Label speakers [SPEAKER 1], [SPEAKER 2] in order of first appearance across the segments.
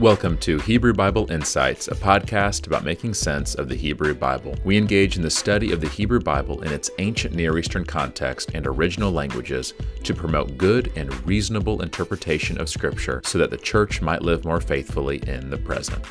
[SPEAKER 1] Welcome to Hebrew Bible Insights, a podcast about making sense of the Hebrew Bible. We engage in the study of the Hebrew Bible in its ancient Near Eastern context and original languages to promote good and reasonable interpretation of Scripture so that the church might live more faithfully in the present.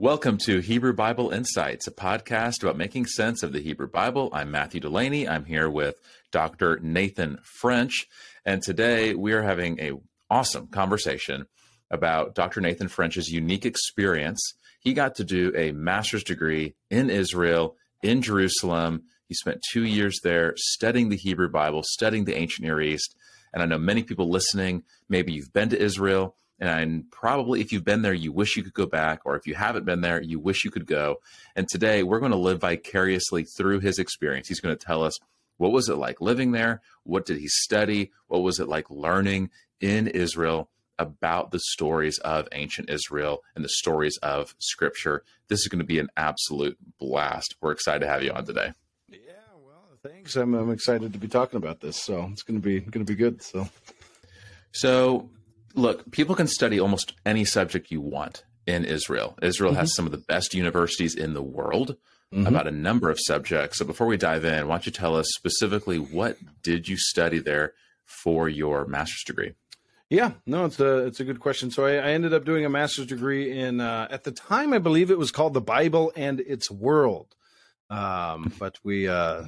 [SPEAKER 1] Welcome to Hebrew Bible Insights, a podcast about making sense of the Hebrew Bible. I'm Matthew Delaney. I'm here with Dr. Nathan French, and today we are having a awesome conversation about Dr. Nathan French's unique experience. He got to do a master's degree in Israel, in Jerusalem. He spent two years there studying the Hebrew Bible, studying the ancient Near East. And I know many people listening, maybe you've been to Israel and probably if you've been there, you wish you could go back, or if you haven't been there, you wish you could go. And today we're going to live vicariously through his experience. He's going to tell us what was it like living there? What did he study? What was it like learning in Israel about the stories of ancient Israel and the stories of scripture? This is going to be an absolute blast. We're excited to have you on today.
[SPEAKER 2] Yeah, well, thanks. I'm, I'm excited to be talking about this. So it's going to be going to be good. So
[SPEAKER 1] so look, people can study almost any subject you want in Israel. Israel mm-hmm. has some of the best universities in the world mm-hmm. about a number of subjects. So before we dive in, why don't you tell us specifically what did you study there for your master's degree?
[SPEAKER 2] Yeah, no, it's a it's a good question. So I, I ended up doing a master's degree in uh, at the time I believe it was called the Bible and its World, um, but we uh,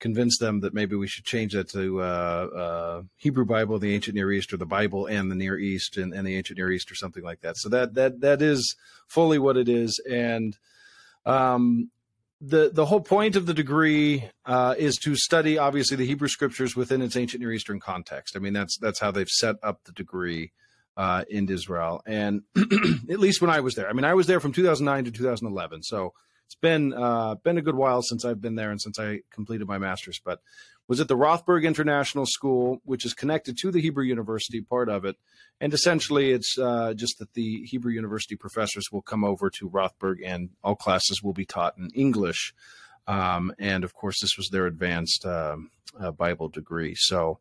[SPEAKER 2] convince them that maybe we should change that to uh, uh, Hebrew Bible, the Ancient Near East, or the Bible and the Near East and, and, the Ancient Near East, or something like that. So that that that is fully what it is, and um, the the whole point of the degree uh, is to study obviously the Hebrew Scriptures within its Ancient Near Eastern context. I mean that's that's how they've set up the degree. Uh, in Israel, and at least when I was there, I mean, I was there from 2009 to 2011. So it's been uh, been a good while since I've been there and since I completed my master's, but was at the Rothberg International School, which is connected to the Hebrew University, part of it. And essentially, it's uh, just that the Hebrew University professors will come over to Rothberg and all classes will be taught in English. Um, and of course, this was their advanced uh, uh, Bible degree. So,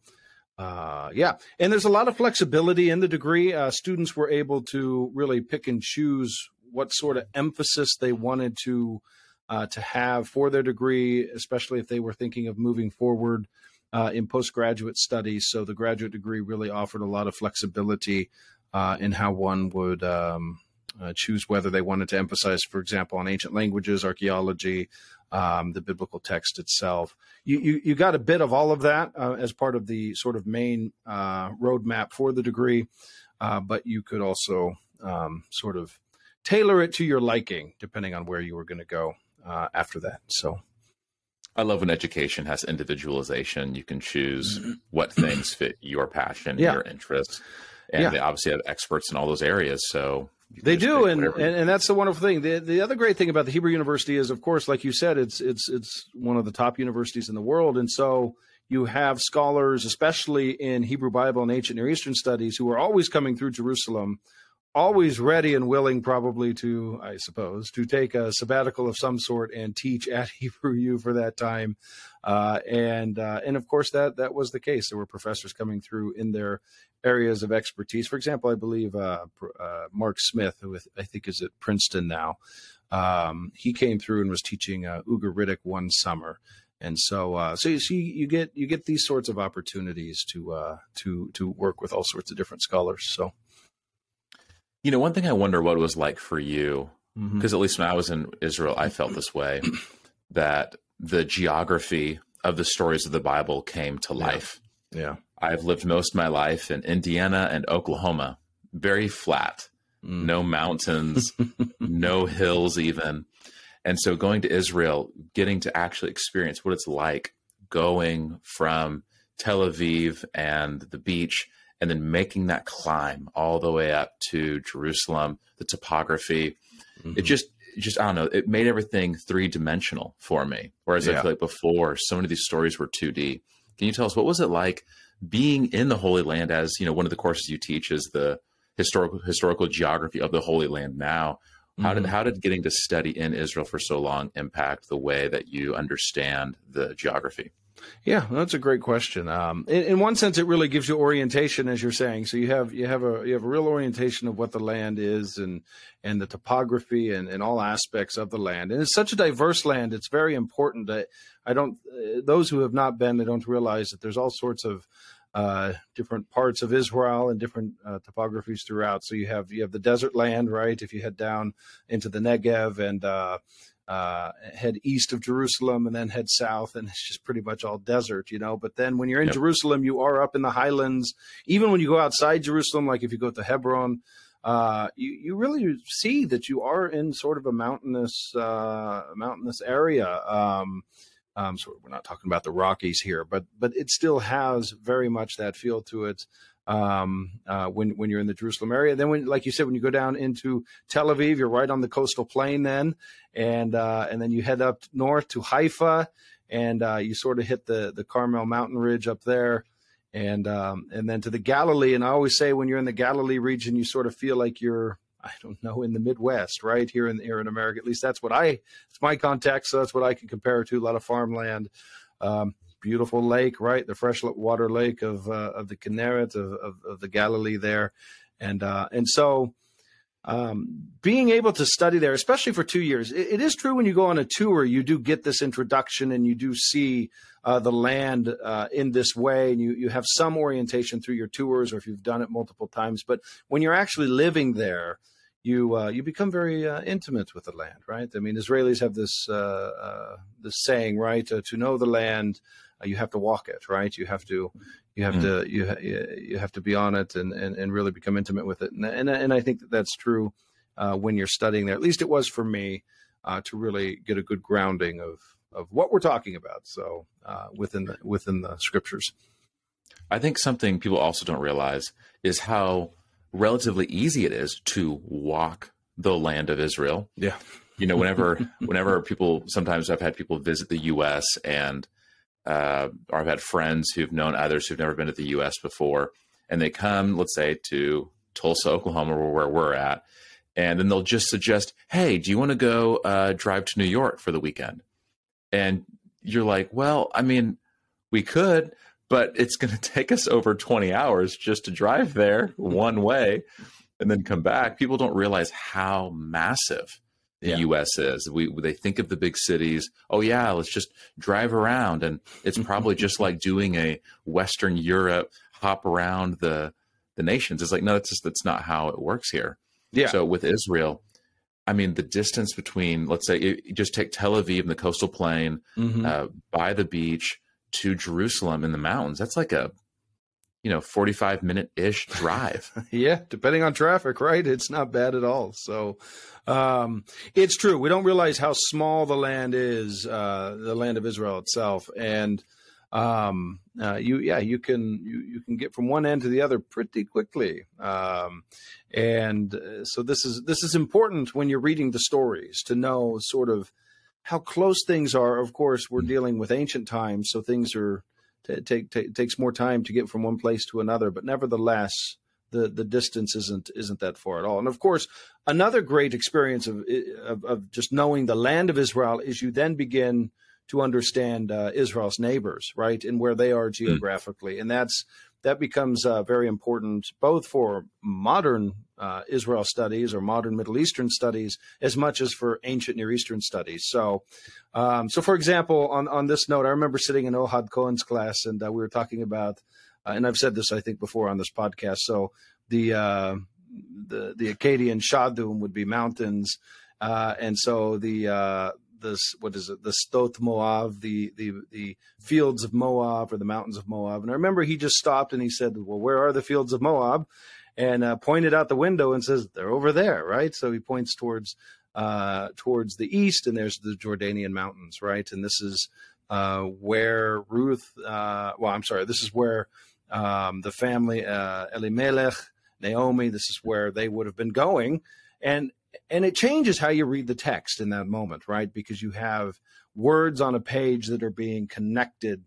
[SPEAKER 2] uh, yeah, and there's a lot of flexibility in the degree. Uh, students were able to really pick and choose what sort of emphasis they wanted to uh, to have for their degree, especially if they were thinking of moving forward uh, in postgraduate studies. So the graduate degree really offered a lot of flexibility uh, in how one would um, uh, choose whether they wanted to emphasize, for example, on ancient languages, archaeology, um, the biblical text itself. You, you, you got a bit of all of that uh, as part of the sort of main uh, roadmap for the degree, but you could also um, sort of tailor it to your liking, depending on where you were going to go uh, after that. So.
[SPEAKER 1] I love when education has individualization. You can choose mm-hmm. what things fit your passion, yeah. your interests, and yeah. they obviously have experts in all those areas. So
[SPEAKER 2] they do, and, and, and that's the wonderful thing. The the other great thing about the Hebrew University is, of course, like you said, it's it's it's one of the top universities in the world, and so you have scholars, especially in Hebrew Bible and ancient Near Eastern studies, who are always coming through Jerusalem always ready and willing, probably to, I suppose, to take a sabbatical of some sort and teach at Hebrew U for that time. Uh, and uh, and of course that that was the case. There were professors coming through in their areas of expertise. For example, I believe uh, uh Mark Smith, who I think is at Princeton now, um, he came through and was teaching uh, Ugaritic one summer. And so, uh, so you see, you get you get these sorts of opportunities to to to work with all sorts of different scholars. So.
[SPEAKER 1] You know, one thing I wonder what it was like for you, because mm-hmm. at least when I was in Israel, I felt this way that the geography of the stories of the Bible came to life.
[SPEAKER 2] Yeah. yeah.
[SPEAKER 1] I've lived most of my life in Indiana and Oklahoma, very flat, mm. no mountains, no hills, even. And so going to Israel, getting to actually experience what it's like going from Tel Aviv and the beach and then making that climb all the way up to Jerusalem, the topography, mm-hmm. it just just I don't know, it made everything three dimensional for me. Whereas yeah. I feel like before, so many of these stories were 2D. Can you tell us what was it like being in the Holy Land as, you know, one of the courses you teach is the historical historical geography of the Holy Land now. How did mm-hmm. how did getting to study in Israel for so long impact the way that you understand the geography?
[SPEAKER 2] Yeah, that's a great question. Um, in, in, one sense, it really gives you orientation, as you're saying. So you have you have a you have a real orientation of what the land is and and the topography and, and all aspects of the land. And it's such a diverse land. It's very important that I don't uh, those who have not been they don't realize that there's all sorts of uh, different parts of Israel and different uh, topographies throughout. So you have you have the desert land, right? If you head down into the Negev and uh, uh, head east of Jerusalem and then head south, and it's just pretty much all desert, you know. But then when you're in yep. Jerusalem, you are up in the highlands. Even when you go outside Jerusalem, like if you go to Hebron, uh, you you really see that you are in sort of a mountainous uh, mountainous area. Um, um, so we're not talking about the Rockies here, but but it still has very much that feel to it um, uh, when when you're in the Jerusalem area. Then, when like you said, when you go down into Tel Aviv, you're right on the coastal plain then, and uh, and then you head up north to Haifa, and uh, you sort of hit the the Carmel mountain ridge up there. And um, and then to the Galilee, and I always say when you're in the Galilee region, you sort of feel like you're I don't know, in the Midwest, right here in here in America. At least that's what I it's my context, so that's what I can compare to. A lot of farmland, um, beautiful lake, right? The freshwater lake of uh, of the Kinneret of, of, of the Galilee there, and uh, and so um, being able to study there, especially for two years, it, it is true when you go on a tour, you do get this introduction and you do see uh, the land uh, in this way, and you you have some orientation through your tours, or if you've done it multiple times. But when you're actually living there, you uh, you become very uh, intimate with the land, right? I mean, Israelis have this uh, uh this saying, right? Uh, to know the land, Uh, you have to walk it, right? You have to you have mm. to you you have to be on it and, and, and really become intimate with it, and and, and I think that that's true uh, when you're studying there. At least it was for me uh, to really get a good grounding of of what we're talking about. So within the within the scriptures,
[SPEAKER 1] I think something people also don't realize is how relatively easy it is to walk the land of Israel.
[SPEAKER 2] Yeah.
[SPEAKER 1] You know, whenever whenever people sometimes I've had people visit the US and uh, or I've had friends who've known others who've never been to the US before, and they come, let's say, to Tulsa, Oklahoma, where we're at, and then they'll just suggest, Hey, do you want to go uh, drive to New York for the weekend? And you're like, Well, I mean, we could, but it's going to take us over 20 hours just to drive there one way and then come back. People don't realize how massive the yeah. US is. We they think of the big cities, oh yeah, let's just drive around and it's probably just like doing a western Europe hop around the the nations. It's like no, that's just that's not how it works here. Yeah. So with Israel, I mean, the distance between, let's say, you just take Tel Aviv and the coastal plain mm-hmm. uh, by the beach, to Jerusalem in the mountains. That's like a you know 45 minute ish drive.
[SPEAKER 2] Yeah depending on traffic right? It's not bad at all. So um, it's true. We don't realize how small the land is uh, the land of israel itself. And um, uh, you yeah you can you, you can get from one end to the other pretty quickly. Um, and uh, so this is this is important when you're reading the stories to know sort of how close things are. Of course, we're mm. dealing with ancient times, so things are t- take t- takes more time to get from one place to another. But nevertheless, the the distance isn't isn't that far at all. And of course, another great experience of of, of just knowing the land of Israel is you then begin to understand uh, Israel's neighbors, right, and where they are mm. geographically, mm. and that's that becomes uh, very important both for modern uh, Israel studies or modern Middle Eastern studies as much as for ancient Near Eastern studies. So, um, so for example, on on this note, I remember sitting in Ohad Cohen's class, and uh, we were talking about, uh, and I've said this I think before on this podcast. So the uh, the the Akkadian Shadum would be mountains, uh, and so the this what is it the Sdot Moab, the the the fields of Moab or the mountains of Moab. And I remember he just stopped and he said, "Well, where are the fields of Moab?" And uh, pointed out the window and says, "They're over there, right?" So he points towards uh, towards the east, and there's the Jordanian mountains, right? And this is uh, where Ruth. Uh, well, I'm sorry, this is where um, the family uh, Elimelech, Naomi. This is where they would have been going, and and it changes how you read the text in that moment, right? Because you have words on a page that are being connected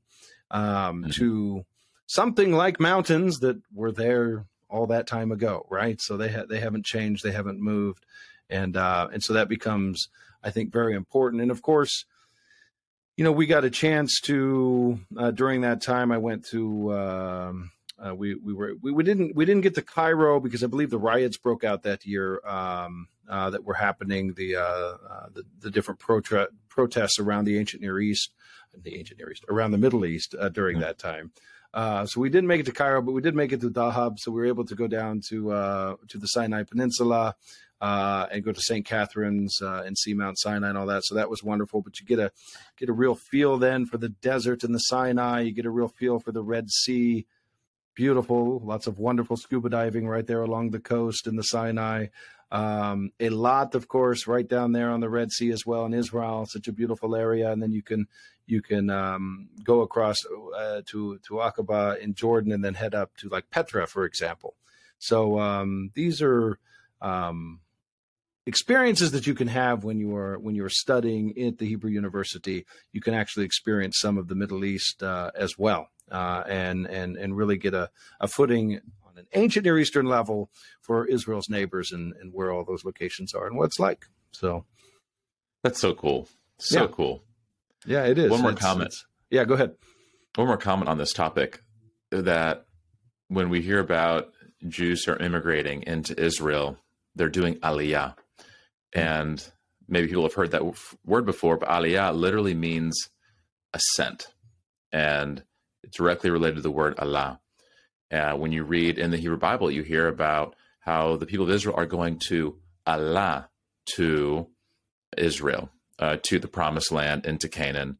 [SPEAKER 2] um, mm-hmm. to something like mountains that were there all that time ago, right? So they ha- they haven't changed, they haven't moved, and uh, and so that becomes, I think, very important. And of course, you know, we got a chance to uh, during that time. I went to. Um, uh, we we were we, we didn't we didn't get to Cairo because I believe the riots broke out that year um, uh, that were happening the, uh, uh the, the different protra- protests around the ancient Near East the ancient Near East around the Middle East uh, during mm-hmm. that time. Uh, so we didn't make it to Cairo, but we did make it to Dahab. So we were able to go down to to the Sinai Peninsula. and go to St. Catherine's and see Mount Sinai and all that. So that was wonderful. But you get a get a real feel then for the desert and the Sinai. You get a real feel for the Red Sea beautiful, lots of wonderful scuba diving right there along the coast in the Sinai. Um, a lot, of course, right down there on the Red Sea as well in Israel, such a beautiful area. And then you can you can um, go across uh, to to Aqaba in Jordan and then head up to like Petra, for example. So um, these are um, experiences that you can have when you are when you're studying at the Hebrew University. You can actually experience some of the Middle East uh, as well uh, and and and really get a, a footing on an ancient Near Eastern level for Israel's neighbors and, and where all those locations are and what it's like. So
[SPEAKER 1] that's so cool. So
[SPEAKER 2] yeah.
[SPEAKER 1] cool.
[SPEAKER 2] Yeah, it is.
[SPEAKER 1] One more it's, comment. It's,
[SPEAKER 2] yeah, go ahead.
[SPEAKER 1] One more comment on this topic that when we hear about Jews are immigrating into Israel, they're doing aliyah. Mm. And maybe people have heard that word before, but aliyah literally means ascent. And it's directly related to the word Allah. Uh, when you read in the Hebrew Bible, you hear about how the people of Israel are going to Allah to Israel, uh, to the promised land, into Canaan.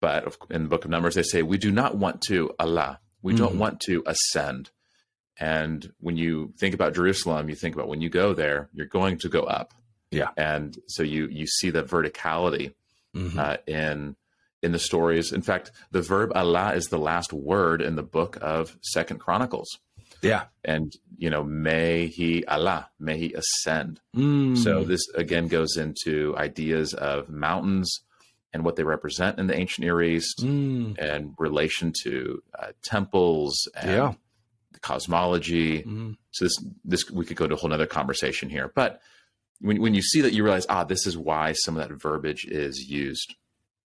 [SPEAKER 1] But in the book of Numbers, they say, We do not want to Allah. We mm-hmm. don't want to ascend. And when you think about Jerusalem, you think about when you go there, you're going to go up.
[SPEAKER 2] Yeah.
[SPEAKER 1] And so you you see the verticality mm-hmm. uh, in in the stories. In fact, the verb Allah is the last word in the book of Second Chronicles.
[SPEAKER 2] Yeah.
[SPEAKER 1] And, you know, may he Allah, may he ascend.
[SPEAKER 2] Mm.
[SPEAKER 1] So this again goes into ideas of mountains and what they represent in the ancient Near East
[SPEAKER 2] mm.
[SPEAKER 1] and relation to uh, temples and
[SPEAKER 2] yeah.
[SPEAKER 1] cosmology.
[SPEAKER 2] Mm.
[SPEAKER 1] So this, this, we could go to a whole other conversation here, but when, when you see that, you realize, ah, this is why some of that verbiage is used.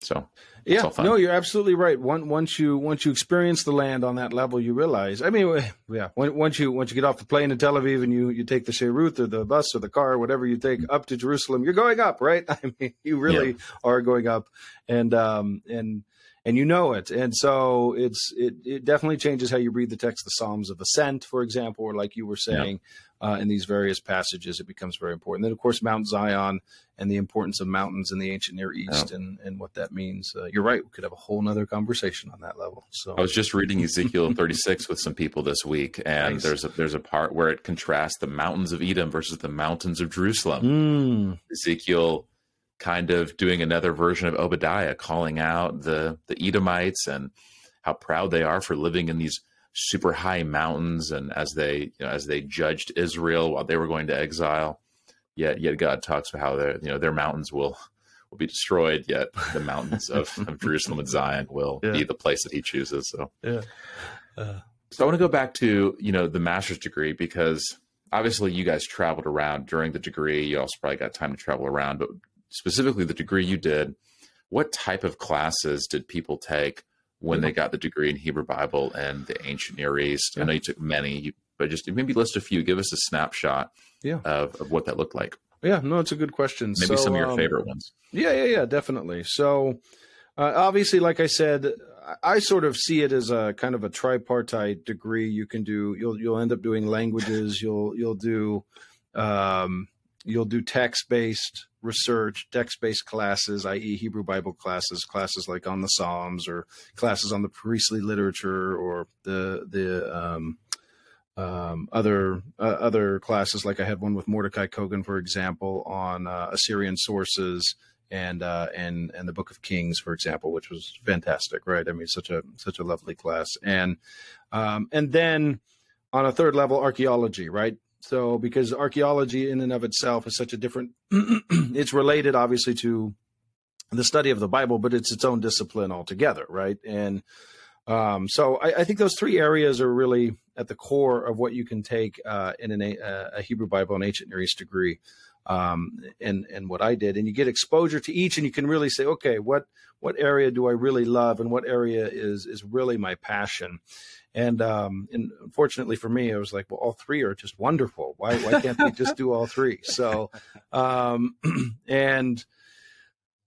[SPEAKER 1] So
[SPEAKER 2] yeah, no, you're absolutely right. Once once you once you experience the land on that level, you realize. I mean, yeah, once you once you get off the plane in Tel Aviv and you you take the Sherut or the bus or the car or whatever you take up to Jerusalem, you're going up, right? I mean, you really yeah. are going up, and um and and you know it. And so it's it it definitely changes how you read the text, the Psalms of Ascent, for example, or like you were saying, uh, in these various passages, it becomes very important. Then, of course, Mount Zion and the importance of mountains in the ancient Near East yeah. and, and what that means. Uh, you're right. We could have a whole nother conversation on that level. So
[SPEAKER 1] I was just reading Ezekiel 36 with some people this week, and nice. there's a, there's a part where it contrasts the mountains of Edom versus the mountains of Jerusalem.
[SPEAKER 2] Mm.
[SPEAKER 1] Ezekiel kind of doing another version of Obadiah, calling out the the Edomites and how proud they are for living in these super high mountains and as they you know, as they judged Israel while they were going to exile. Yet yet God talks about how their you know their mountains will will be destroyed, yet the mountains of, of Jerusalem and Zion will yeah. be the place that he chooses. So
[SPEAKER 2] yeah. Uh,
[SPEAKER 1] so I want to go back to, you know, the master's degree because obviously you guys traveled around during the degree. You also probably got time to travel around, but specifically the degree you did, what type of classes did people take when they got the degree in Hebrew Bible and the ancient Near East? Yeah. I know you took many, but just maybe list a few. Give us a snapshot
[SPEAKER 2] yeah.
[SPEAKER 1] of, of what that looked like.
[SPEAKER 2] Yeah, no, it's a good question.
[SPEAKER 1] Maybe so, some of your um, favorite ones.
[SPEAKER 2] Yeah, yeah, yeah, definitely. So, uh, obviously, like I said, I sort of see it as a kind of a tripartite degree. You can do. You'll you'll end up doing languages. You'll you'll do. Um, you'll do text based research, text based classes, i.e., Hebrew Bible classes, classes like on the Psalms or classes on the priestly literature or the the um, um, other uh, other classes. Like I had one with Mordechai Cogan, for example, on uh, Assyrian sources and uh, and and the Book of Kings, for example, which was fantastic, right? I mean, such a such a lovely class, and um, and then on a third level, archaeology, right? So, because archaeology in and of itself is such a different, it's related obviously to the study of the Bible, but it's its own discipline altogether, right? And um, so, I, I, think those three areas are really at the core of what you can take uh, in an, a, a, Hebrew Bible and ancient Near East degree. um, and and what I did, and you get exposure to each, and you can really say, okay, what what area do I really love, and what area is is really my passion. And um, and unfortunately for me, I was like, well, all three are just wonderful. Why why can't they just do all three? So, um, and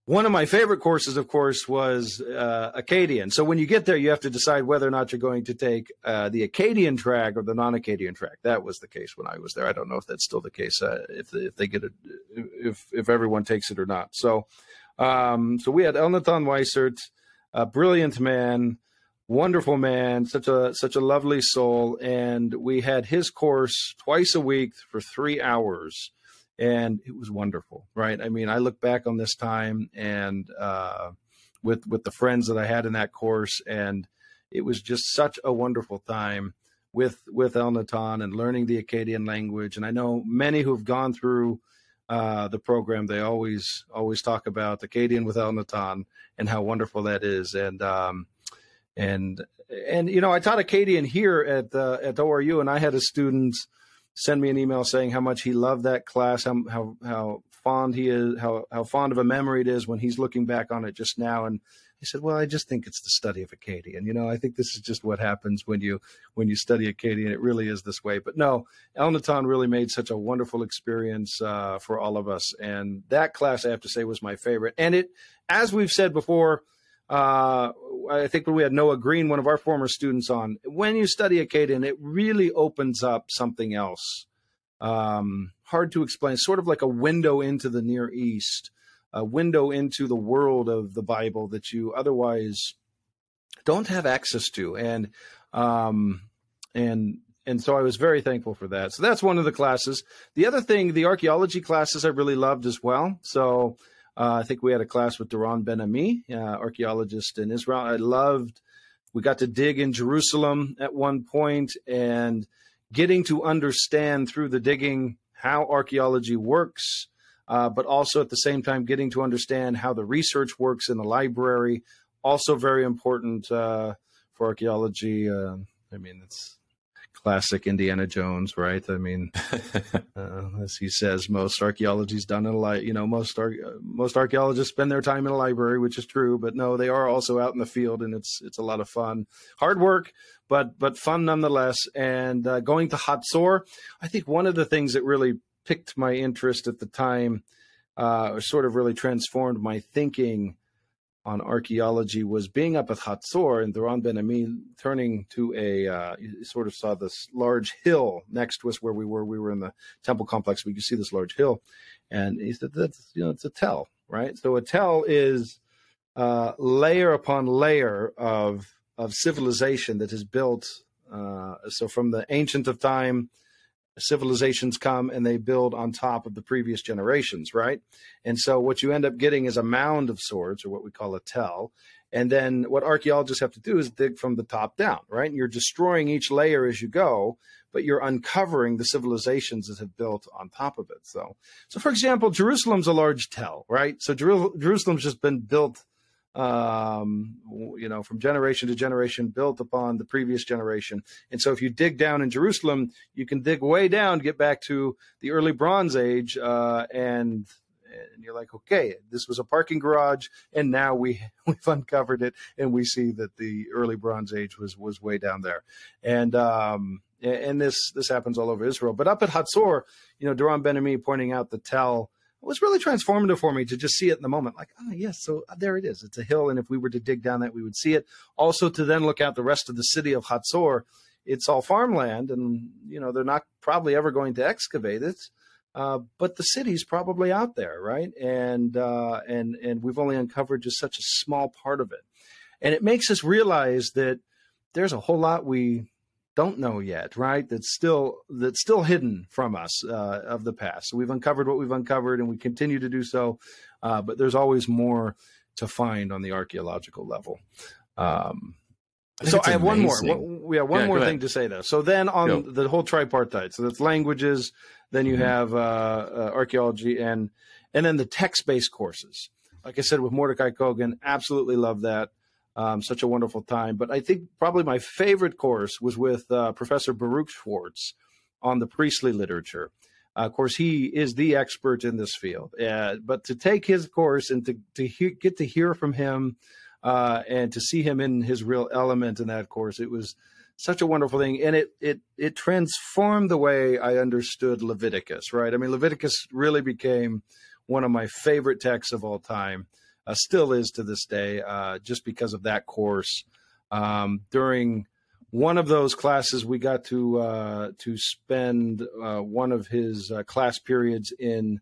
[SPEAKER 2] one of my favorite courses, of course, was uh, Akkadian. So when you get there, you have to decide whether or not you're going to take uh, the Akkadian track or the non-Akkadian track. That was the case when I was there. I don't know if that's still the case uh, if if they get it if if everyone takes it or not. So um, so we had Elnathan Weissert, a brilliant man, wonderful man, such a such a lovely soul, and we had his course twice a week for three hours and it was wonderful, right? I mean, I look back on this time and uh, with with the friends that I had in that course, and it was just such a wonderful time with with El Natan and learning the Akkadian language. And I know many who have gone through uh, the program, they always always talk about Akkadian with El Natan and how wonderful that is. And um, and and you know, I taught Akkadian here at uh, at ORU, and I had a student send me an email saying how much he loved that class, how how, how fond he is, how how fond of a memory it is when he's looking back on it just now. And he said, "Well, I just think it's the study of Akkadian. You know, I think this is just what happens when you when you study Akkadian. It really is this way." But no, El Natan really made such a wonderful experience uh, for all of us, and that class I have to say was my favorite. And it, as we've said before. Uh, I think when we had Noah Green, one of our former students, on, when you study Akkadian, it really opens up something else. Um, hard to explain, sort of like a window into the Near East, a window into the world of the Bible that you otherwise don't have access to. And, um, and, and so I was very thankful for that. So that's one of the classes. The other thing, the archaeology classes I really loved as well. So, uh, I think we had a class with Doron Ben Ami, uh, archaeologist in Israel. I loved. We got to dig in Jerusalem at one point and getting to understand through the digging how archaeology works, uh, but also at the same time getting to understand how the research works in the library. Also, very important uh, for archaeology. Uh, I mean, it's classic Indiana Jones, right? I mean, uh, as he says, most archaeology is done in a li- you know most ar- most archaeologists spend their time in a library, which is true, but no, they are also out in the field, and it's it's a lot of fun, hard work, but but fun nonetheless. And uh, going to Hatzor, I think one of the things that really picked my interest at the time, uh, sort of really transformed my thinking on archaeology was being up at Hatzor and Doron Ben Ami turning to a, uh, you sort of saw this large hill next to us where we were. We were in the temple complex. We could see this large hill. And he said, that's, you know, it's a tell, right? So a tell is uh, layer upon layer of, of civilization that is built. Uh, so from the ancient of time, civilizations come and they build on top of the previous generations, right? And so what you end up getting is a mound of sorts, or what we call a tell. And then what archaeologists have to do is dig from the top down, right? And you're destroying each layer as you go, but you're uncovering the civilizations that have built on top of it. So, so for example, Jerusalem's a large tell, right? So Jer- Jerusalem's just been built um, you know, from generation to generation, built upon the previous generation. And so, if you dig down in Jerusalem, you can dig way down, get back to the early Bronze Age, uh, and and you're like, okay, this was a parking garage, and now we we've uncovered it, and we see that the early Bronze Age was was way down there, and um, and this this happens all over Israel. But up at Hatzor, you know, Doron Ben Ami pointing out the tell was really transformative for me to just see it in the moment. Like, oh, yes, so uh, there it is. It's a hill. And if we were to dig down that, we would see it. Also, to then look out the rest of the city of Hatzor, it's all farmland. And, you know, they're not probably ever going to excavate it. Uh, but the city's probably out there, right? And uh, and and we've only uncovered just such a small part of it, and it makes us realize that there's a whole lot we don't know yet, right? That's still that's still hidden from us uh, of the past. So we've uncovered what we've uncovered, and we continue to do so. Uh, but there's always more to find on the archaeological level. Um, I so I have one more. We have one yeah, more thing to say though. So then on Go. the whole tripartite, so that's languages. Then you mm-hmm. have uh, uh, archaeology and and then the text based courses. Like I said with Mordechai Cogan, absolutely love that. Um, such a wonderful time. But I think probably my favorite course was with uh, Professor Baruch Schwartz on the priestly literature. Uh, of course, he is the expert in this field. Uh, but to take his course and to, to he- get to hear from him uh, and to see him in his real element in that course, it was such a wonderful thing. And it, it, it transformed the way I understood Leviticus, right? I mean, Leviticus really became one of my favorite texts of all time, uh, still is to this day, uh, just because of that course. Um, during one of those classes, we got to uh, to spend uh, one of his uh, class periods in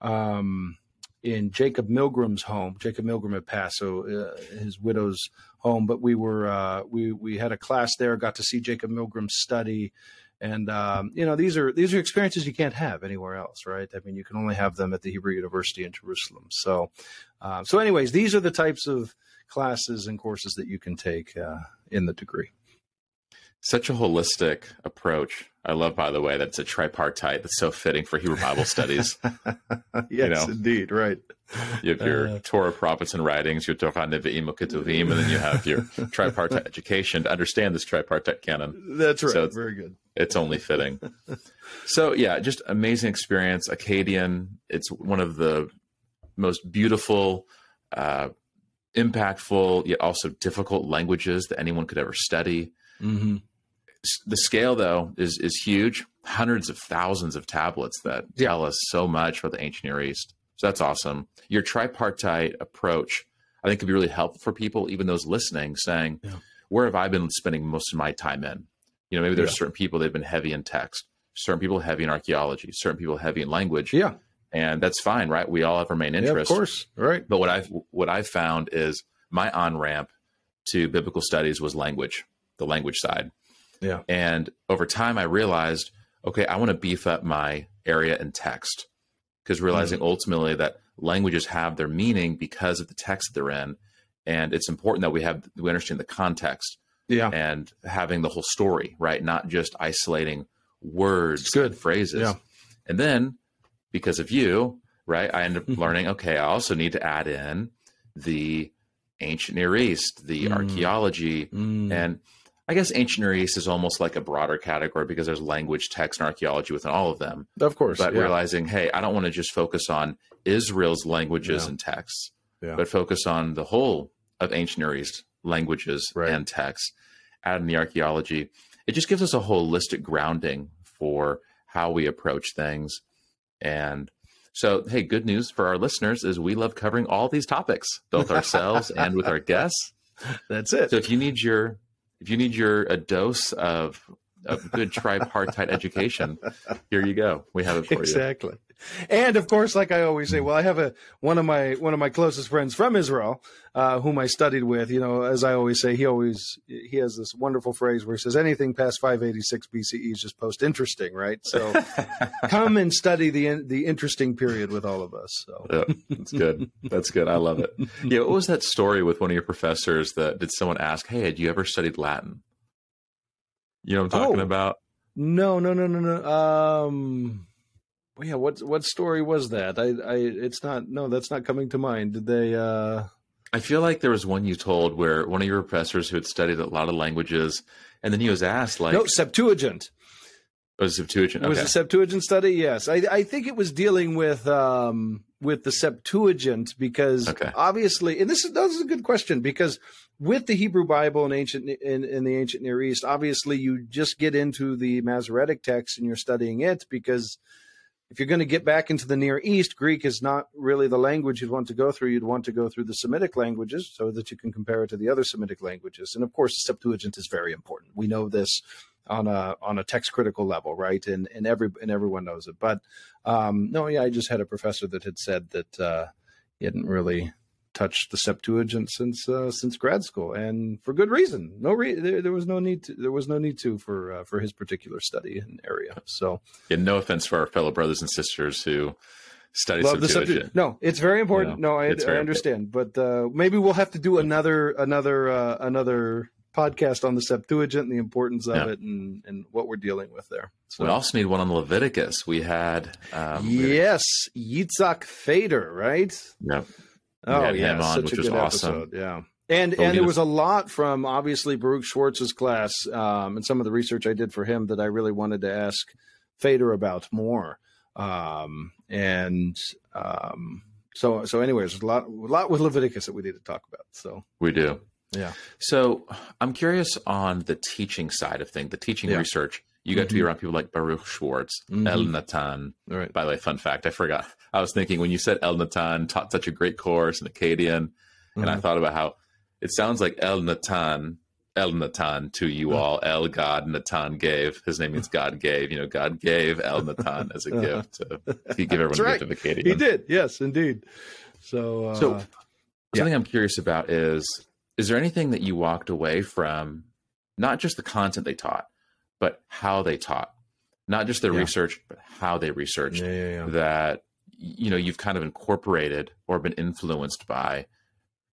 [SPEAKER 2] um, in Jacob Milgrom's home. Jacob Milgrom had passed, so uh, his widow's home. But we were we we had a class there. Got to see Jacob Milgrom study, and um, you know these are these are experiences you can't have anywhere else, right? I mean, you can only have them at the Hebrew University in Jerusalem. So, uh, so anyways, these are the types of classes and courses that you can take in the degree
[SPEAKER 1] such a holistic approach. I love, by the way, that it's a tripartite. That's so fitting for Hebrew Bible studies.
[SPEAKER 2] yes, you know, indeed, right.
[SPEAKER 1] You have your uh, Torah, prophets, and writings, your Torah, Nevi'im, Ketuvim, and then you have your tripartite education to understand this tripartite canon.
[SPEAKER 2] That's right. So Very good.
[SPEAKER 1] It's only fitting. so, yeah, just amazing experience. Akkadian, it's one of the most beautiful, uh, impactful, yet also difficult languages that anyone could ever study. Mm-hmm the scale though is is huge. Hundreds of thousands of tablets that yeah. tell us so much about the ancient near east. So that's awesome. Your tripartite approach i think could be really helpful for people even those listening saying yeah. where have i been spending most of my time in? You know maybe there's yeah. certain people they've been heavy in text certain people heavy in archaeology certain people heavy in language.
[SPEAKER 2] Yeah.
[SPEAKER 1] And that's fine right? We all have our main interests
[SPEAKER 2] of course. Right.
[SPEAKER 1] But what i've what i've found is my on ramp to biblical studies was language the language side
[SPEAKER 2] yeah.
[SPEAKER 1] And over time, I realized, okay, I want to beef up my area in text because realizing mm-hmm. ultimately that languages have their meaning because of the text that they're in, and it's important that we have we understand the context.
[SPEAKER 2] Yeah.
[SPEAKER 1] And having the whole story, right? Not just isolating words good. phrases. Yeah. And then because of you, right, I end up mm-hmm. learning, okay, I also need to add in the ancient Near East, the mm. archaeology, mm. and I guess ancient Near East is almost like a broader category because there's language, text, and archaeology within all of them.
[SPEAKER 2] Of course.
[SPEAKER 1] But
[SPEAKER 2] yeah.
[SPEAKER 1] realizing, hey, I don't want to just focus on Israel's languages yeah. and texts, yeah. but focus on the whole of ancient Near East languages right. and texts, add in the archaeology. It just gives us a holistic grounding for how we approach things. And so, hey, good news for our listeners is we love covering all these topics, both ourselves and with our guests.
[SPEAKER 2] That's it.
[SPEAKER 1] So if you need your if you need your a dose of of good tripartite education, here you go. We have it for
[SPEAKER 2] exactly. you. Exactly. And of course, like I always say, well, I have a one of my one of my closest friends from Israel, uh, whom I studied with. You know, as I always say, he always he has this wonderful phrase where he says, "Anything past 586 BCE is just post interesting." Right. So, come and study the the interesting period with all of us. So,
[SPEAKER 1] yeah, that's good. That's good. I love it. Yeah. What was that story with one of your professors? That did someone ask, "Hey, had you ever studied Latin?" You know what I'm talking oh, about?
[SPEAKER 2] No, no, no, no, no. Um, yeah. What what story was that? I, I, it's not. No, that's not coming to mind. Did they? uh
[SPEAKER 1] I feel like there was one you told where one of your professors who had studied a lot of languages, and then he was asked, like,
[SPEAKER 2] no, Septuagint.
[SPEAKER 1] Was Septuagint?
[SPEAKER 2] Okay. Was a Septuagint study? Yes, I, I think it was dealing with um, with the Septuagint because okay. obviously, and this is this is a good question because with the Hebrew Bible and ancient in, in the ancient Near East, obviously you just get into the Masoretic text and you're studying it because if you're going to get back into the Near East, Greek is not really the language you'd want to go through. You'd want to go through the Semitic languages so that you can compare it to the other Semitic languages. And of course, the Septuagint is very important. We know this on a on a text critical level, right? And and every and everyone knows it. But um, no, yeah, I just had a professor that had said that uh, he hadn't really touched the Septuagint since uh, since grad school, and for good reason. No, re- there, there, was no need to. There was no need to for uh, for his particular study and area. So,
[SPEAKER 1] yeah, no offense for our fellow brothers and sisters who study Love Septuagint.
[SPEAKER 2] no, it's very important. You know, no, I, I understand, important. but uh, maybe we'll have to do another another uh, another podcast on the Septuagint and the importance of yeah. it and, and what we're dealing with there.
[SPEAKER 1] So, we also need one on Leviticus. We had
[SPEAKER 2] um, yes, Yitzhak Feder, right?
[SPEAKER 1] Yeah.
[SPEAKER 2] Oh yeah, on, such a good awesome. episode. Yeah. And and there was a lot from obviously Baruch Schwartz's class um, and some of the research I did for him that I really wanted to ask Feder about more. Um, and um, so so anyways, there's a lot a lot with Leviticus that we need to talk about. So
[SPEAKER 1] we do.
[SPEAKER 2] Yeah.
[SPEAKER 1] So I'm curious on the teaching side of things, the teaching
[SPEAKER 2] Yeah.
[SPEAKER 1] research. You got to be
[SPEAKER 2] Mhm.
[SPEAKER 1] around people like Baruch Schwartz,
[SPEAKER 2] Mhm.
[SPEAKER 1] El Natan.
[SPEAKER 2] Right.
[SPEAKER 1] By the way, fun fact, I forgot. I was thinking when you said El Natan taught such a great course in Akkadian, and I
[SPEAKER 2] Mhm.
[SPEAKER 1] thought about how it sounds like El Natan, El Natan to you all. El God Natan gave. His name means God gave. You know, God gave El Natan as a gift to he gave everyone
[SPEAKER 2] That's
[SPEAKER 1] a
[SPEAKER 2] right.
[SPEAKER 1] gift of Akkadian.
[SPEAKER 2] He did. Yes, indeed. So uh,
[SPEAKER 1] So something I'm curious about is is there anything that you walked away from not just the content they taught, but how they taught? Not just their
[SPEAKER 2] Yeah.
[SPEAKER 1] research, but how they researched
[SPEAKER 2] yeah, yeah, yeah.
[SPEAKER 1] that you know you've kind of incorporated or been influenced by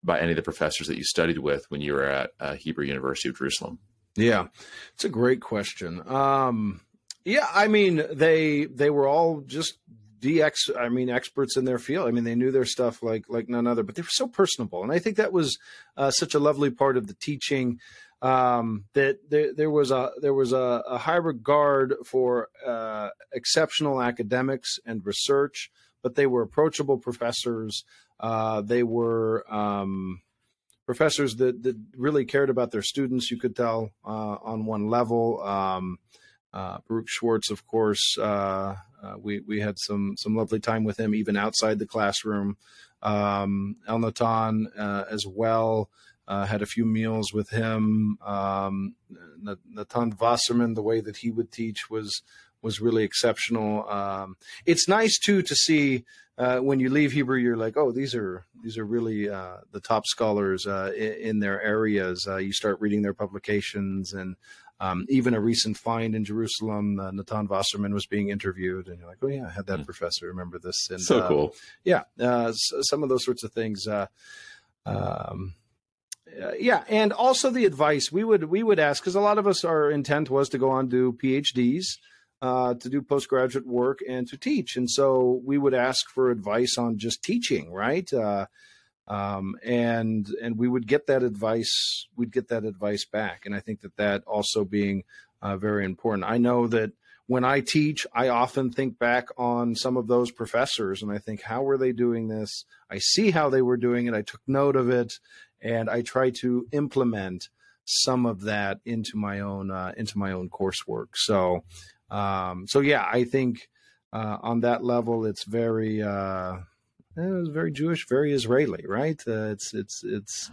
[SPEAKER 1] by any of the professors that you studied with when you were at uh, Hebrew University of Jerusalem.
[SPEAKER 2] Yeah, it's a great question. Um, yeah, I mean they they were all just DX. I mean experts in their field. I mean they knew their stuff like like none other. But they were so personable, and I think that was uh, such a lovely part of the teaching. Um, that there, there was a there was a, a high regard for uh, exceptional academics and research, but they were approachable professors. Uh, they were um, professors that, that really cared about their students. You could tell uh, on one level. Um, uh, Schwartz, of course, uh, uh, we we had some some lovely time with him even outside the classroom. Um, El Natan uh, as well. Uh, had a few meals with him. Um, Na- Natan Wasserman, the way that he would teach was was really exceptional. Um, it's nice too to see uh, when you leave Hebrew, you're like, oh, these are these are really uh, the top scholars uh, in, in their areas. Uh, you start reading their publications, and um, even a recent find in Jerusalem, uh, Natan Wasserman was being interviewed, and you're like, oh yeah, I had that
[SPEAKER 1] Mm.
[SPEAKER 2] professor. Remember this? And,
[SPEAKER 1] So
[SPEAKER 2] uh,
[SPEAKER 1] cool.
[SPEAKER 2] yeah, uh, some of those sorts of things. Uh, um, uh, yeah, and also the advice we would we would ask because a lot of us our intent was to go on to PhDs, uh, to do postgraduate work, and to teach, and so we would ask for advice on just teaching, right? Uh, um, and and we would get that advice. We'd get that advice back, and I think that that also being uh, very important. I know that when I teach, I often think back on some of those professors and I think, how were they doing this? I see how they were doing it. I took note of it and I try to implement some of that into my own, uh, into my own coursework. So, um, so yeah, I think, uh, on that level, it's very, uh, it was very Jewish, very Israeli, right? Uh, it's, it's, it's,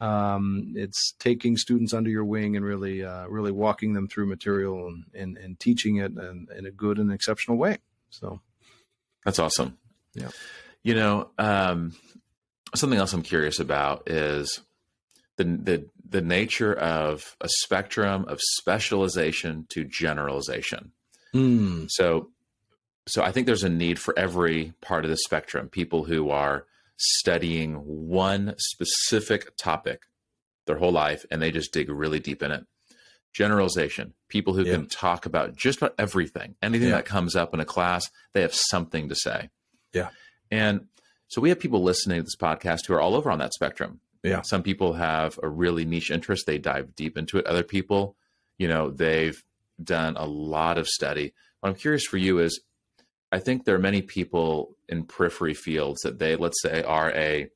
[SPEAKER 2] um, it's taking students under your wing and really, uh, really walking them through material and, and, and teaching it in, in a good and exceptional way. So,
[SPEAKER 1] That's awesome.
[SPEAKER 2] Yeah.
[SPEAKER 1] You know, um, something else I'm curious about is the the the nature of a spectrum of specialization to generalization.
[SPEAKER 2] Mm,
[SPEAKER 1] So, so I think there's a need for every part of the spectrum. People who are studying one specific topic their whole life and they just dig really deep in it. Generalization. People who
[SPEAKER 2] Yeah.
[SPEAKER 1] can talk about just about everything, anything
[SPEAKER 2] Yeah.
[SPEAKER 1] that comes up in a class, they have something to say.
[SPEAKER 2] Yeah.
[SPEAKER 1] And so we have people listening to this podcast who are all over on that spectrum.
[SPEAKER 2] Yeah.
[SPEAKER 1] Some people have a really niche interest, they dive deep into it. Other people, you know, they've done a lot of study. What I'm curious for you is I think there are many people in periphery fields that they, let's say, are a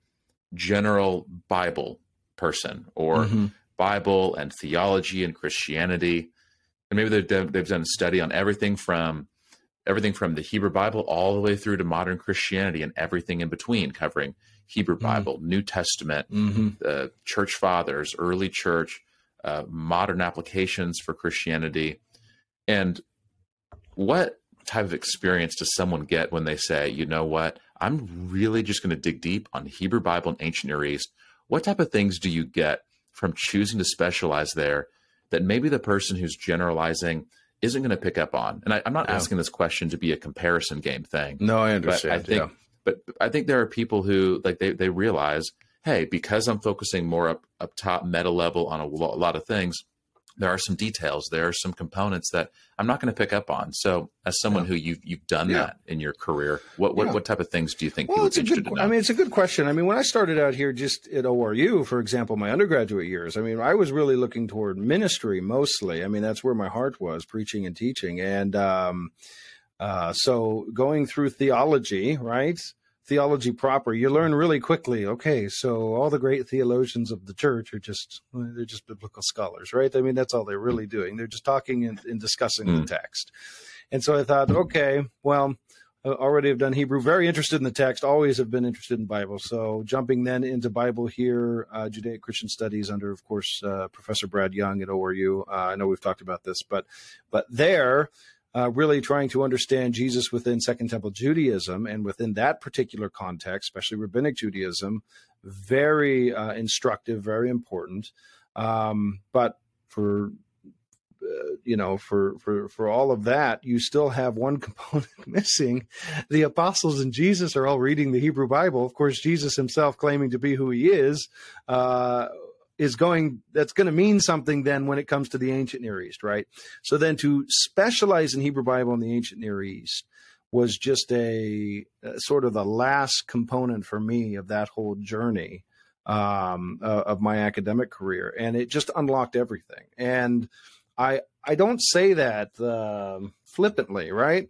[SPEAKER 1] general Bible person or
[SPEAKER 2] mhm.
[SPEAKER 1] Bible and theology and Christianity, and maybe they've done, they've done a study on everything from everything from the Hebrew Bible all the way through to modern Christianity and everything in between, covering Hebrew
[SPEAKER 2] Mhm.
[SPEAKER 1] Bible, New Testament,
[SPEAKER 2] Mhm.
[SPEAKER 1] the church fathers, early church, uh, modern applications for Christianity. And what type of experience does someone get when they say, you know what, I'm really just going to dig deep on Hebrew Bible and ancient Near East? What type of things do you get from choosing to specialize there that maybe the person who's generalizing isn't going to pick up on? And I, I'm not
[SPEAKER 2] Yeah.
[SPEAKER 1] asking this question to be a comparison game thing
[SPEAKER 2] No, I understand.
[SPEAKER 1] I think,
[SPEAKER 2] yeah.
[SPEAKER 1] but I think there are people who like they they realize, hey, because I'm focusing more up up top meta level on a lot of things, there are some details, there are some components that I'm not going to pick up on. So, as someone
[SPEAKER 2] Yeah.
[SPEAKER 1] who you've you've done
[SPEAKER 2] Yeah.
[SPEAKER 1] that in your career, what what,
[SPEAKER 2] Yeah.
[SPEAKER 1] what type of things do you think
[SPEAKER 2] Well, it's a good. I mean, it's a good question. I mean, when I started out here, just at ORU, for example, my undergraduate years, I mean, I was really looking toward ministry mostly. I mean, that's where my heart was, preaching and teaching. And um, Uh, so going through theology, right? Theology proper, you learn really quickly. Okay, so all the great theologians of the church are just they're just biblical scholars, right? I mean, that's all they're really doing. They're just talking and, and discussing mm. the text. And so I thought, okay, well, already have done Hebrew, very interested in the text, always have been interested in Bible. So jumping then into Bible here, uh, Judaic Christian Studies under, of course, uh, Professor Brad Young at ORU. Uh, I know we've talked about this, but but there, uh, really trying to understand Jesus within Second Temple Judaism and within that particular context, especially Rabbinic Judaism, very uh, instructive, very important. Um, but for uh, you know, for for for all of that, you still have one component missing. The apostles and Jesus are all reading the Hebrew Bible. Of course, Jesus himself, claiming to be who he is, uh, is going. That's going to mean something then when it comes to the ancient Near East, right? So then, to specialize in Hebrew Bible in the ancient Near East was just a, sort of the last component for me of that whole journey um, uh, of my academic career, and it just unlocked everything. And I I don't say that uh, flippantly, right?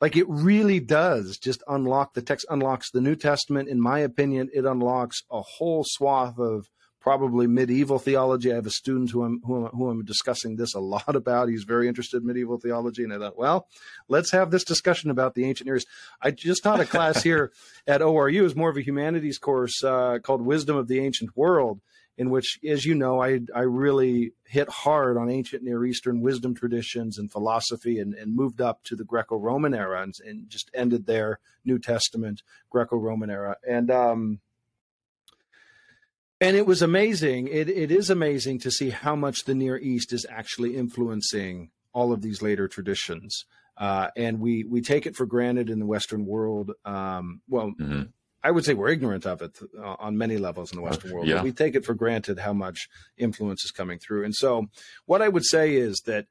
[SPEAKER 2] Like it really does just unlock the text, unlocks the New Testament. In my opinion, it unlocks a whole swath of probably medieval theology. I have a student who I'm, who I'm, who I'm discussing this a lot about. He's very interested in medieval theology. And I thought, well, let's have this discussion about the ancient Near East. I just taught a class here at ORU. It's more of a humanities course uh, called Wisdom of the Ancient World in which, as you know, I, I really hit hard on ancient Near Eastern wisdom traditions and philosophy and, and moved up to the Greco Roman era and, and, just ended there, New Testament, Greco Roman era. And, um, and it was amazing. It, it is amazing to see how much the Near East is actually influencing all of these later traditions. Uh, and we we take it for granted in the Western world. Um, well, mm-hmm. I would say we're ignorant of it uh, on many levels in the Western world. Yeah. We take it for granted how much influence is coming through. And so, what I would say is that,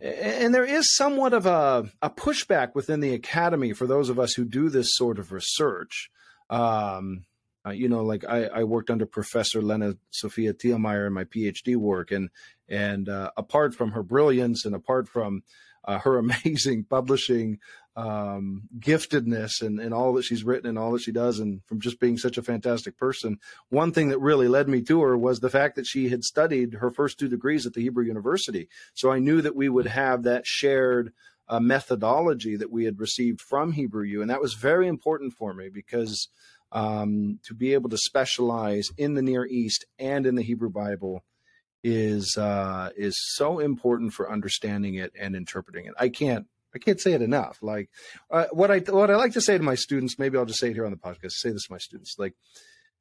[SPEAKER 2] and there is somewhat of a, a pushback within the academy for those of us who do this sort of research. Um, uh, you know, like I, I, worked under Professor Lena Sofia Tiemeyer in my PhD work, and and uh, apart from her brilliance and apart from uh, her amazing publishing um, giftedness and, and all that she's written and all that she does, and from just being such a fantastic person. One thing that really led me to her was the fact that she had studied her first two degrees at the Hebrew University. So I knew that we would have that shared uh, methodology that we had received from Hebrew U, and that was very important for me because um, to be able to specialize in the Near East and in the Hebrew Bible is uh, is so important for understanding it and interpreting it. I can't I can't say it enough. Like uh, what I what I like to say to my students, maybe I'll just say it here on the podcast. Say this to my students, like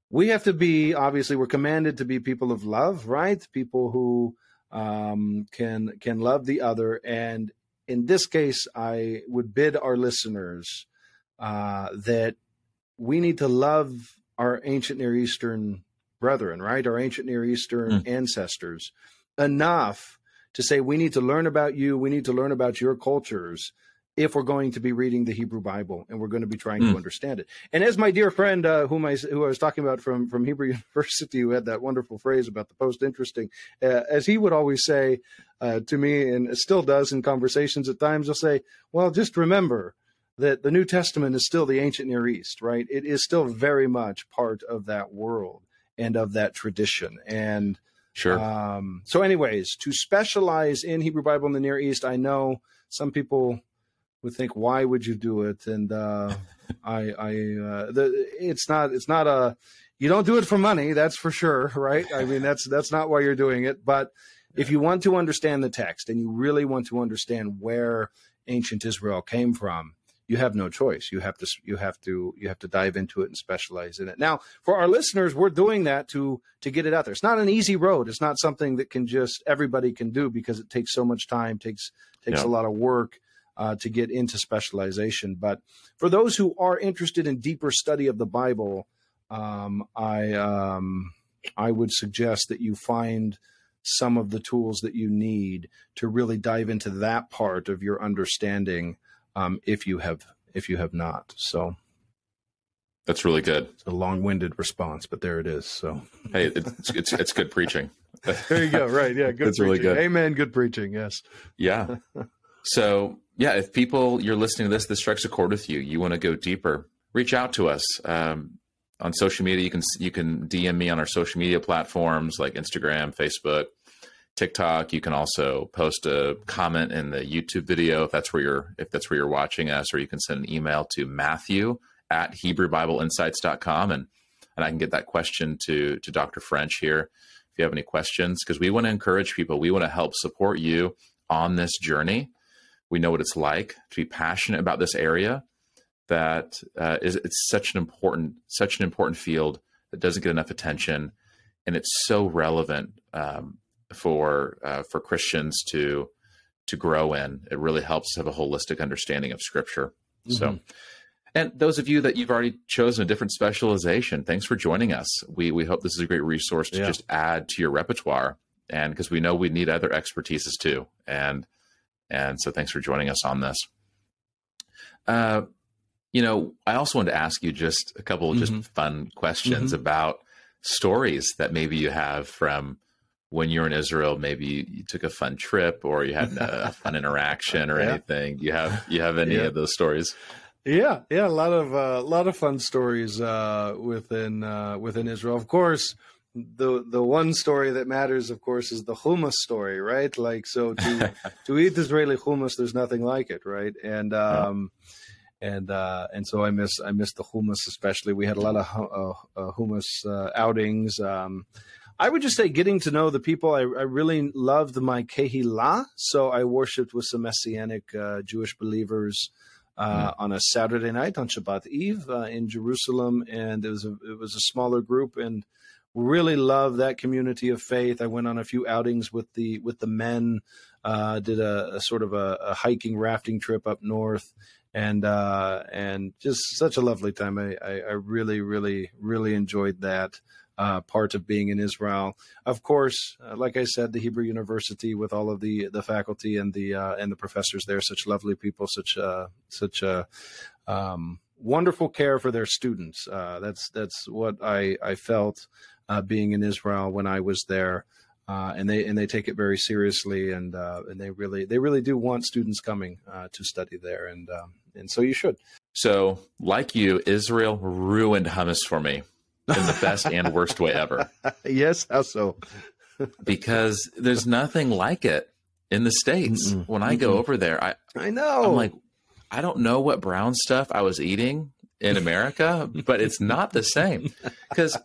[SPEAKER 2] we have to be obviously we're commanded to be people of love, right? People who um, can can love the other, and in this case, I would bid our listeners uh, that we need to love our ancient Near Eastern brethren, right? Our ancient Near Eastern mm. ancestors enough to say we need to learn about you, we need to learn about your cultures if we're going to be reading the Hebrew Bible and we're going to be trying mm. to hmm. understand it. And as my dear friend, uh, whom I who I was talking about from from Hebrew University, who had that wonderful phrase about the post interesting, uh, as he would always say uh, to me, and still does in conversations at times, he'll say, "Well, just remember." That the New Testament is still the ancient Near East, right? It is still very much part of that world and of that tradition. And
[SPEAKER 1] Sure.
[SPEAKER 2] Um, so, anyways, to specialize in Hebrew Bible in the Near East, I know some people would think, "Why would you do it?" And uh, I, I, uh, the, it's not, it's not a, you don't do it for money, that's for sure, right? I mean, that's that's not why you're doing it. But if you want to understand the text and you really want to understand where ancient Israel came from, you have no choice. You have to you have to you have to dive into it and specialize in it. Now, for our listeners, we're doing that to to get it out there. It's not an easy road. It's not something that can just everybody can do because it takes so much time, takes takes yeah. a lot of work uh, to get into specialization. But for those who are interested in deeper study of the Bible, um, I um, I would suggest that you find some of the tools that you need to really dive into that part of your understanding um, if you have if you have not. So
[SPEAKER 1] that's really good.
[SPEAKER 2] It's a long-winded response, but there it is. So
[SPEAKER 1] hey, it's it's, it's good preaching.
[SPEAKER 2] there you go. Right? Yeah, good. That's preaching. really good. Amen. Good preaching. Yes.
[SPEAKER 1] Yeah. So yeah, if people you're listening to this, this strikes a chord with you, you want to go deeper, reach out to us um, on social media. You can you can DM me on our social media platforms like Instagram, Facebook, TikTok. You can also post a comment in the YouTube video if that's where you're if that's where you're watching us, or you can send an email to Matthew at HebrewBibleInsights.com and and I can get that question to to Dr. French here if you have any questions because we want to encourage people. We want to help support you on this journey. We know what it's like to be passionate about this area. That uh, is, it's such an important such an important field that doesn't get enough attention, and it's so relevant um, for uh, for Christians to to grow in. It really helps have a holistic understanding of Scripture. Mm-hmm. So, and those of you that you've already chosen a different specialization, thanks for joining us. We we hope this is a great resource to yeah. just add to your repertoire, and because we know we need other expertises too. And and so, thanks for joining us on this. Uh, you know, I also wanted to ask you just a couple of just mm-hmm. fun questions mm-hmm. about stories that maybe you have from when you're in Israel, maybe you took a fun trip or you had a fun interaction or yeah. anything. Do you have you have any yeah. of those stories?
[SPEAKER 2] Yeah, yeah, a lot of a uh, lot of fun stories uh, within uh, within Israel. Of course, the the one story that matters, of course, is the hummus story, right? Like, so to to eat Israeli hummus, there's nothing like it, right? And um, and uh, and so I miss I miss the hummus especially. We had a lot of uh, uh, hummus outings. Um, I would just say getting to know the people. I, I really loved my kehillah, so I worshipped with some Messianic uh, Jewish believers uh, mm. on a Saturday night on Shabbat Eve uh, in Jerusalem, and it was a, it was a smaller group, and really loved that community of faith. I went on a few outings with the with the men, uh, did a, a, sort of a, a, hiking rafting trip up north, and uh, and just such a lovely time. I, I, I really really really enjoyed that uh, part of being in Israel. Of course, uh, like I said, the Hebrew University with all of the the faculty and the uh, and the professors there, such lovely people, such uh, such a um, wonderful care for their students. Uh, that's that's what I I felt uh, being in Israel when I was there. and they and they take it very seriously, and and they really they really do want students coming to study there, and um, and so you should.
[SPEAKER 1] So, like you, Israel ruined hummus for me in the best and worst way ever.
[SPEAKER 2] Yes, how so?
[SPEAKER 1] because there's nothing like it in the states. Mm-mm, when I mm-mm. go over there, I
[SPEAKER 2] I know.
[SPEAKER 1] I'm like, I don't know what brown stuff I was eating in America, but it's not the same because.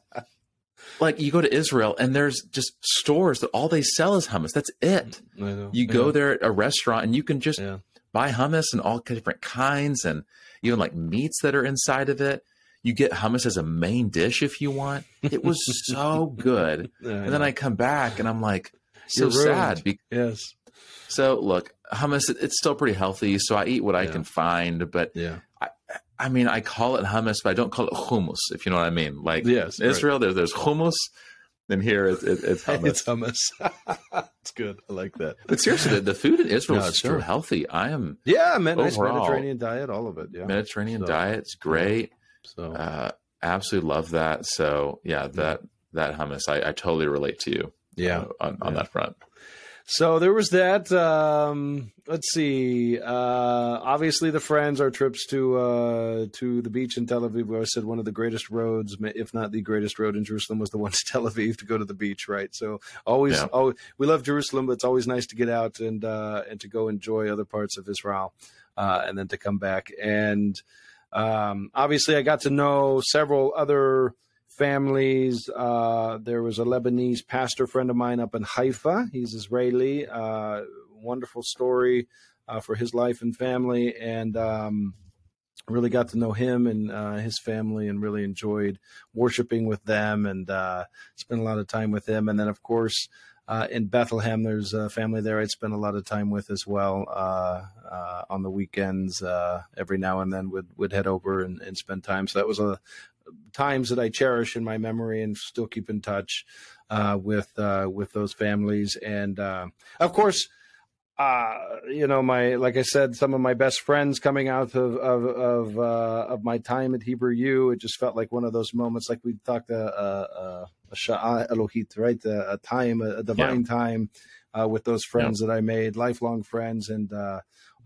[SPEAKER 1] Like you go to Israel and there's just stores that all they sell is hummus. That's it. Mm, you go there at a restaurant and you can just yeah. buy hummus and all different kinds and even like meats that are inside of it. You get hummus as a main dish if you want. It was so good. and then I come back and I'm like, so sad.
[SPEAKER 2] Be- yes.
[SPEAKER 1] So look, hummus, it's still pretty healthy. So I eat what yeah. I can find, but
[SPEAKER 2] yeah.
[SPEAKER 1] I, I mean, I call it hummus, but I don't call it hummus, if you know what I mean. Like
[SPEAKER 2] yes,
[SPEAKER 1] Israel, right. there, there's hummus, and here it, it, it's hummus.
[SPEAKER 2] It's hummus. it's good. I like that.
[SPEAKER 1] But seriously, the, the food in Israel no, is so healthy. I am.
[SPEAKER 2] Yeah, man, nice Mediterranean diet, all of it. Yeah,
[SPEAKER 1] Mediterranean so, diet, it's great. So uh, absolutely love that. So yeah, that that hummus, I, I totally relate to you.
[SPEAKER 2] Yeah,
[SPEAKER 1] uh, on, on
[SPEAKER 2] yeah.
[SPEAKER 1] that front.
[SPEAKER 2] So there was that. Um, let's see. Uh, obviously, the friends, our trips to uh, to the beach in Tel Aviv. Where I said one of the greatest roads, if not the greatest road in Jerusalem, was the one to Tel Aviv to go to the beach. Right. So always, yeah. always we love Jerusalem, but it's always nice to get out and uh, and to go enjoy other parts of Israel, uh, and then to come back and. Um, obviously, I got to know several other families. Uh, there was a Lebanese pastor friend of mine up in Haifa. He's Israeli. Uh, wonderful story uh, for his life and family, and um, really got to know him and uh, his family, and really enjoyed worshiping with them, and uh, spent a lot of time with him. And then, of course. Uh, in Bethlehem, there's a family there I'd spend a lot of time with as well uh, uh, on the weekends. Uh, every now and then would would head over and, and spend time. So that was a times that I cherish in my memory and still keep in touch uh, with uh, with those families. And of course, uh, you know, my like I said, some of my best friends coming out of of of, uh, of my time at Hebrew U. It just felt like one of those moments, like we talked uh, uh, a sha'a Elohit, right? A, a time, a, a divine yeah. time. uh, with those friends that I made, lifelong friends, and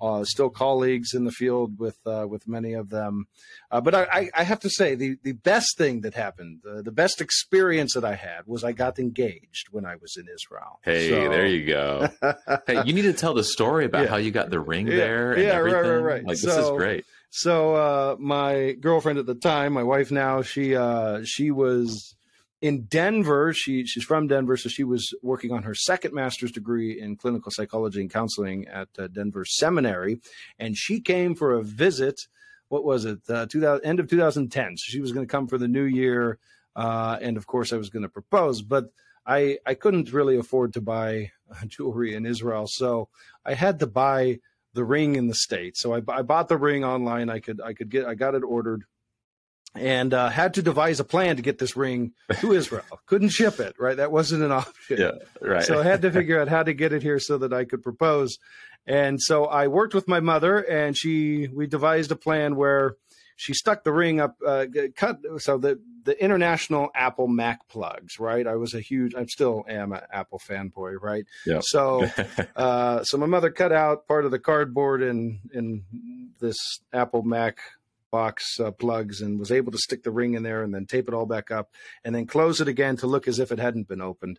[SPEAKER 2] uh, still colleagues in the field with uh, with many of them. Uh, but I, I, have to say, the, the best thing that happened, uh, the best experience that I had was I got engaged when I was in Israel.
[SPEAKER 1] Hey, so... there you go. hey, you need to tell the story about yeah. how you got the ring
[SPEAKER 2] yeah.
[SPEAKER 1] there.
[SPEAKER 2] yeah, right, right, right.
[SPEAKER 1] Like so, this is great.
[SPEAKER 2] So uh, my girlfriend at the time, my wife now, she uh, she was in Denver. She she's from Denver, so she was working on her second master's degree in clinical psychology and counseling at uh, Denver Seminary, and she came for a visit. What was it? Uh, 2000, end of 2010. So she was going to come for the new year, uh, and of course I was going to propose, but I I couldn't really afford to buy jewelry in Israel, so I had to buy the ring in the states. So I, I bought the ring online. I could I could get I got it ordered and uh, had to devise a plan to get this ring to Israel. Couldn't ship it, right? That wasn't an option.
[SPEAKER 1] Yeah, right.
[SPEAKER 2] So I had to figure out how to get it here so that I could propose. And so I worked with my mother, and she we devised a plan where she stuck the ring up, uh, cut so the the international Apple Mac plugs, right? I was a huge, I still am an Apple fanboy, right?
[SPEAKER 1] Yeah.
[SPEAKER 2] So, uh, so my mother cut out part of the cardboard in in this Apple Mac box uh, plugs and was able to stick the ring in there and then tape it all back up and then close it again to look as if it hadn't been opened.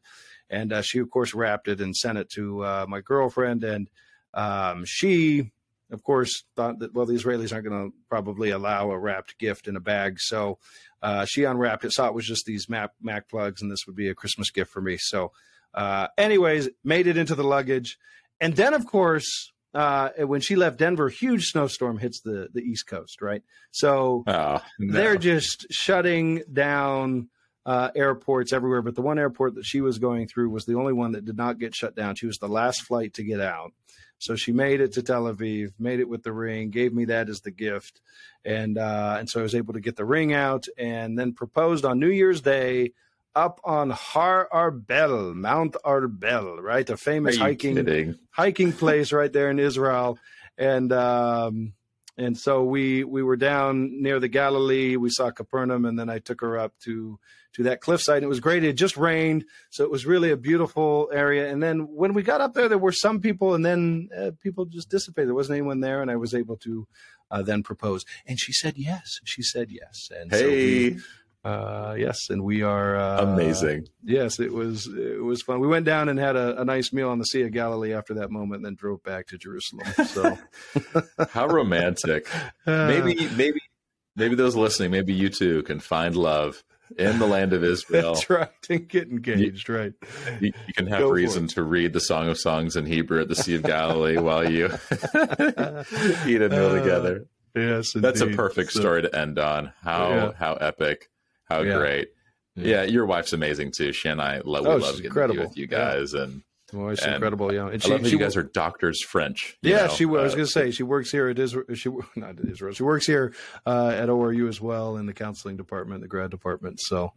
[SPEAKER 2] And uh, she, of course, wrapped it and sent it to uh, my girlfriend. And um, she, of course, thought that, well, the Israelis aren't going to probably allow a wrapped gift in a bag. So uh, she unwrapped it, saw it was just these Mac, Mac plugs, and this would be a Christmas gift for me. So, uh, anyways, made it into the luggage. And then, of course, uh, when she left Denver, huge snowstorm hits the the East Coast, right? So
[SPEAKER 1] oh, no.
[SPEAKER 2] they're just shutting down uh, airports everywhere. But the one airport that she was going through was the only one that did not get shut down. She was the last flight to get out. So she made it to Tel Aviv, made it with the ring, gave me that as the gift, and uh, and so I was able to get the ring out, and then proposed on New Year's Day up on Har Arbel, Mount Arbel, right? A famous hiking
[SPEAKER 1] kidding?
[SPEAKER 2] hiking place right there in Israel. And um, and so we we were down near the Galilee. We saw Capernaum, and then I took her up to to that cliffside. And it was great. It just rained, so it was really a beautiful area. And then when we got up there, there were some people, and then uh, people just dissipated. There wasn't anyone there, and I was able to uh, then propose. And she said yes. She said yes. And
[SPEAKER 1] hey.
[SPEAKER 2] so we, uh, yes, and we are uh,
[SPEAKER 1] amazing.
[SPEAKER 2] Yes, it was it was fun. We went down and had a, a, nice meal on the Sea of Galilee after that moment, and then drove back to Jerusalem. So,
[SPEAKER 1] how romantic! maybe maybe maybe those listening, maybe you too can find love in the land of Israel.
[SPEAKER 2] That's right, and get engaged. You, right,
[SPEAKER 1] you, you can have Go reason to read the Song of Songs in Hebrew at the Sea of Galilee while you eat a meal uh, together.
[SPEAKER 2] Yes,
[SPEAKER 1] that's a perfect so, story to end on. How yeah. how epic. How yeah. great. Yeah. yeah. your wife's amazing too. She and I love, oh, we love getting incredible. with you guys yeah. and
[SPEAKER 2] well, it's incredible, yeah.
[SPEAKER 1] And she, I love that you guys are doctors French.
[SPEAKER 2] Yeah, know? she. I was uh, going to say she works here at Israel. She not at Israel. She works here uh, at ORU as well in the counseling department, the grad department. So,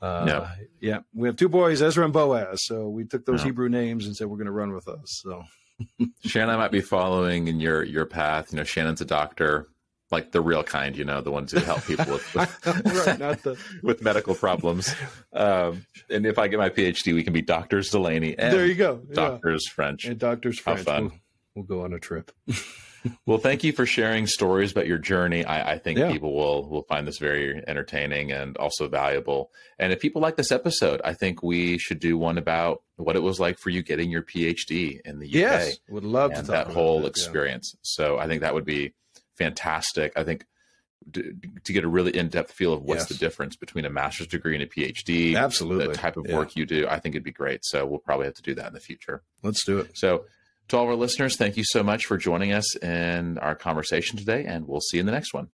[SPEAKER 2] uh, yeah, yeah, we have two boys, Ezra and Boaz. So we took those. Hebrew names and said we're going to run with us. So.
[SPEAKER 1] Shannon might be following in your your path. You know, Shannon's a doctor like the real kind, you know, the ones who help people with with, right, the... with medical problems. Um, and if I get my PhD, we can be doctors Delaney and
[SPEAKER 2] there you go,
[SPEAKER 1] doctors
[SPEAKER 2] yeah.
[SPEAKER 1] French
[SPEAKER 2] and doctors French. How fun. We'll, we'll go on a trip.
[SPEAKER 1] well, thank you for sharing stories about your journey. I, I think yeah. people will will find this very entertaining and also valuable. And if people like this episode, I think we should do one about what it was like for you getting your PhD in the UK.
[SPEAKER 2] Yes, would love to
[SPEAKER 1] that whole that, experience. Yeah. So I think that would be fantastic. I think to, to get a really in-depth feel of what's yes. the difference between a master's degree and a PhD,
[SPEAKER 2] absolutely,
[SPEAKER 1] the type of yeah. work you do, I think it'd be great. So we'll probably have to do that in the future.
[SPEAKER 2] Let's do it.
[SPEAKER 1] So to all of our listeners, thank you so much for joining us in our conversation today, and we'll see you in the next one.